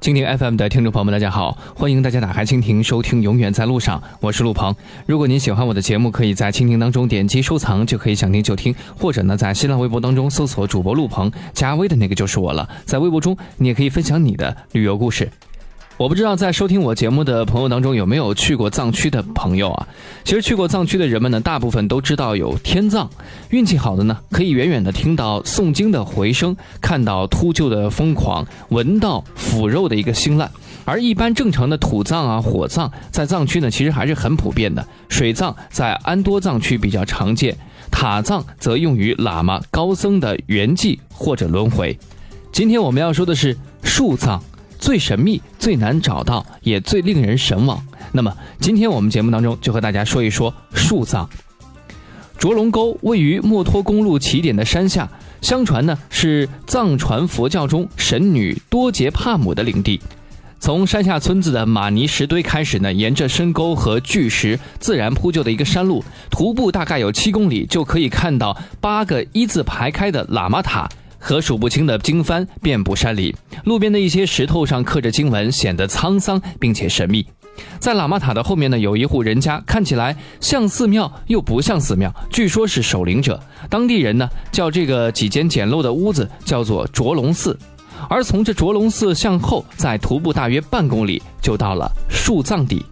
蜻蜓 FM 的听众朋友们，大家好，欢迎大家打开蜻蜓收听《永远在路上》，我是陆鹏。如果您喜欢我的节目，可以在蜻蜓当中点击收藏，就可以想听就听；或者呢，在新浪微博当中搜索主播陆鹏，加微的那个就是我了。在微博中，你也可以分享你的旅游故事。我不知道在收听我节目的朋友当中有没有去过藏区的朋友啊？其实去过藏区的人们呢，大部分都知道有天葬。运气好的呢，可以远远的听到诵经的回声，看到秃鹫的疯狂，闻到腐肉的一个腥烂。而一般正常的土葬啊、火葬，在藏区呢，其实还是很普遍的。水葬在安多藏区比较常见，塔葬则用于喇嘛、高僧的圆寂或者轮回。今天我们要说的是树葬。最神秘、最难找到，也最令人神往。那么，今天我们节目当中就和大家说一说树葬。卓龙沟位于墨脱公路起点的山下，相传呢是藏传佛教中神女多杰帕姆的领地。从山下村子的玛尼石堆开始呢，沿着深沟和巨石自然铺就的一个山路，徒步大概有七公里，就可以看到八个一字排开的喇嘛塔。和数不清的经幡遍布山里，路边的一些石头上刻着经文，显得沧桑并且神秘。在喇嘛塔的后面呢，有一户人家，看起来像寺庙又不像寺庙，据说是守灵者。当地人呢叫这个几间简陋的屋子叫做卓龙寺。而从这卓龙寺向后，再徒步大约半公里，就到了树葬地。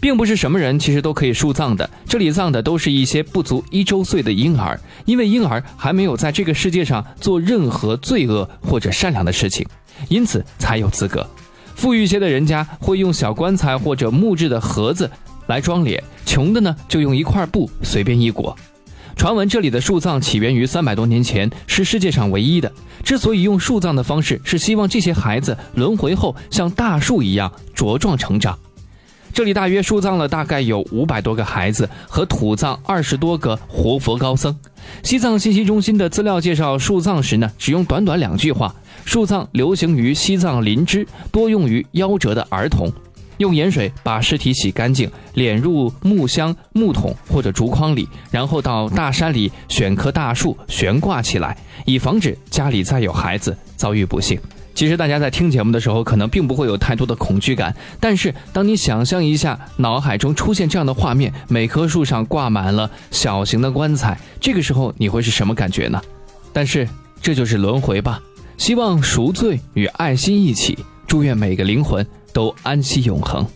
并不是什么人其实都可以树葬的，这里葬的都是一些不足一周岁的婴儿，因为婴儿还没有在这个世界上做任何罪恶或者善良的事情，因此才有资格。富裕些的人家会用小棺材或者木质的盒子来装殓，穷的呢就用一块布随便一裹。传闻这里的树葬起源于三百多年前，是世界上唯一的。之所以用树葬的方式，是希望这些孩子轮回后像大树一样茁壮成长。这里大约树葬了大概有五百多个孩子和土葬二十多个活佛高僧。西藏信息中心的资料介绍树葬时呢，只用短短两句话：树葬流行于西藏林芝，多用于夭折的儿童。用盐水把尸体洗干净，敛入木箱、木桶或者竹筐里，然后到大山里选棵大树悬挂起来，以防止家里再有孩子遭遇不幸。其实大家在听节目的时候，可能并不会有太多的恐惧感。但是，当你想象一下，脑海中出现这样的画面：每棵树上挂满了小型的棺材，这个时候你会是什么感觉呢？但是，这就是轮回吧。希望赎罪与爱心一起，祝愿每个灵魂都安息永恒。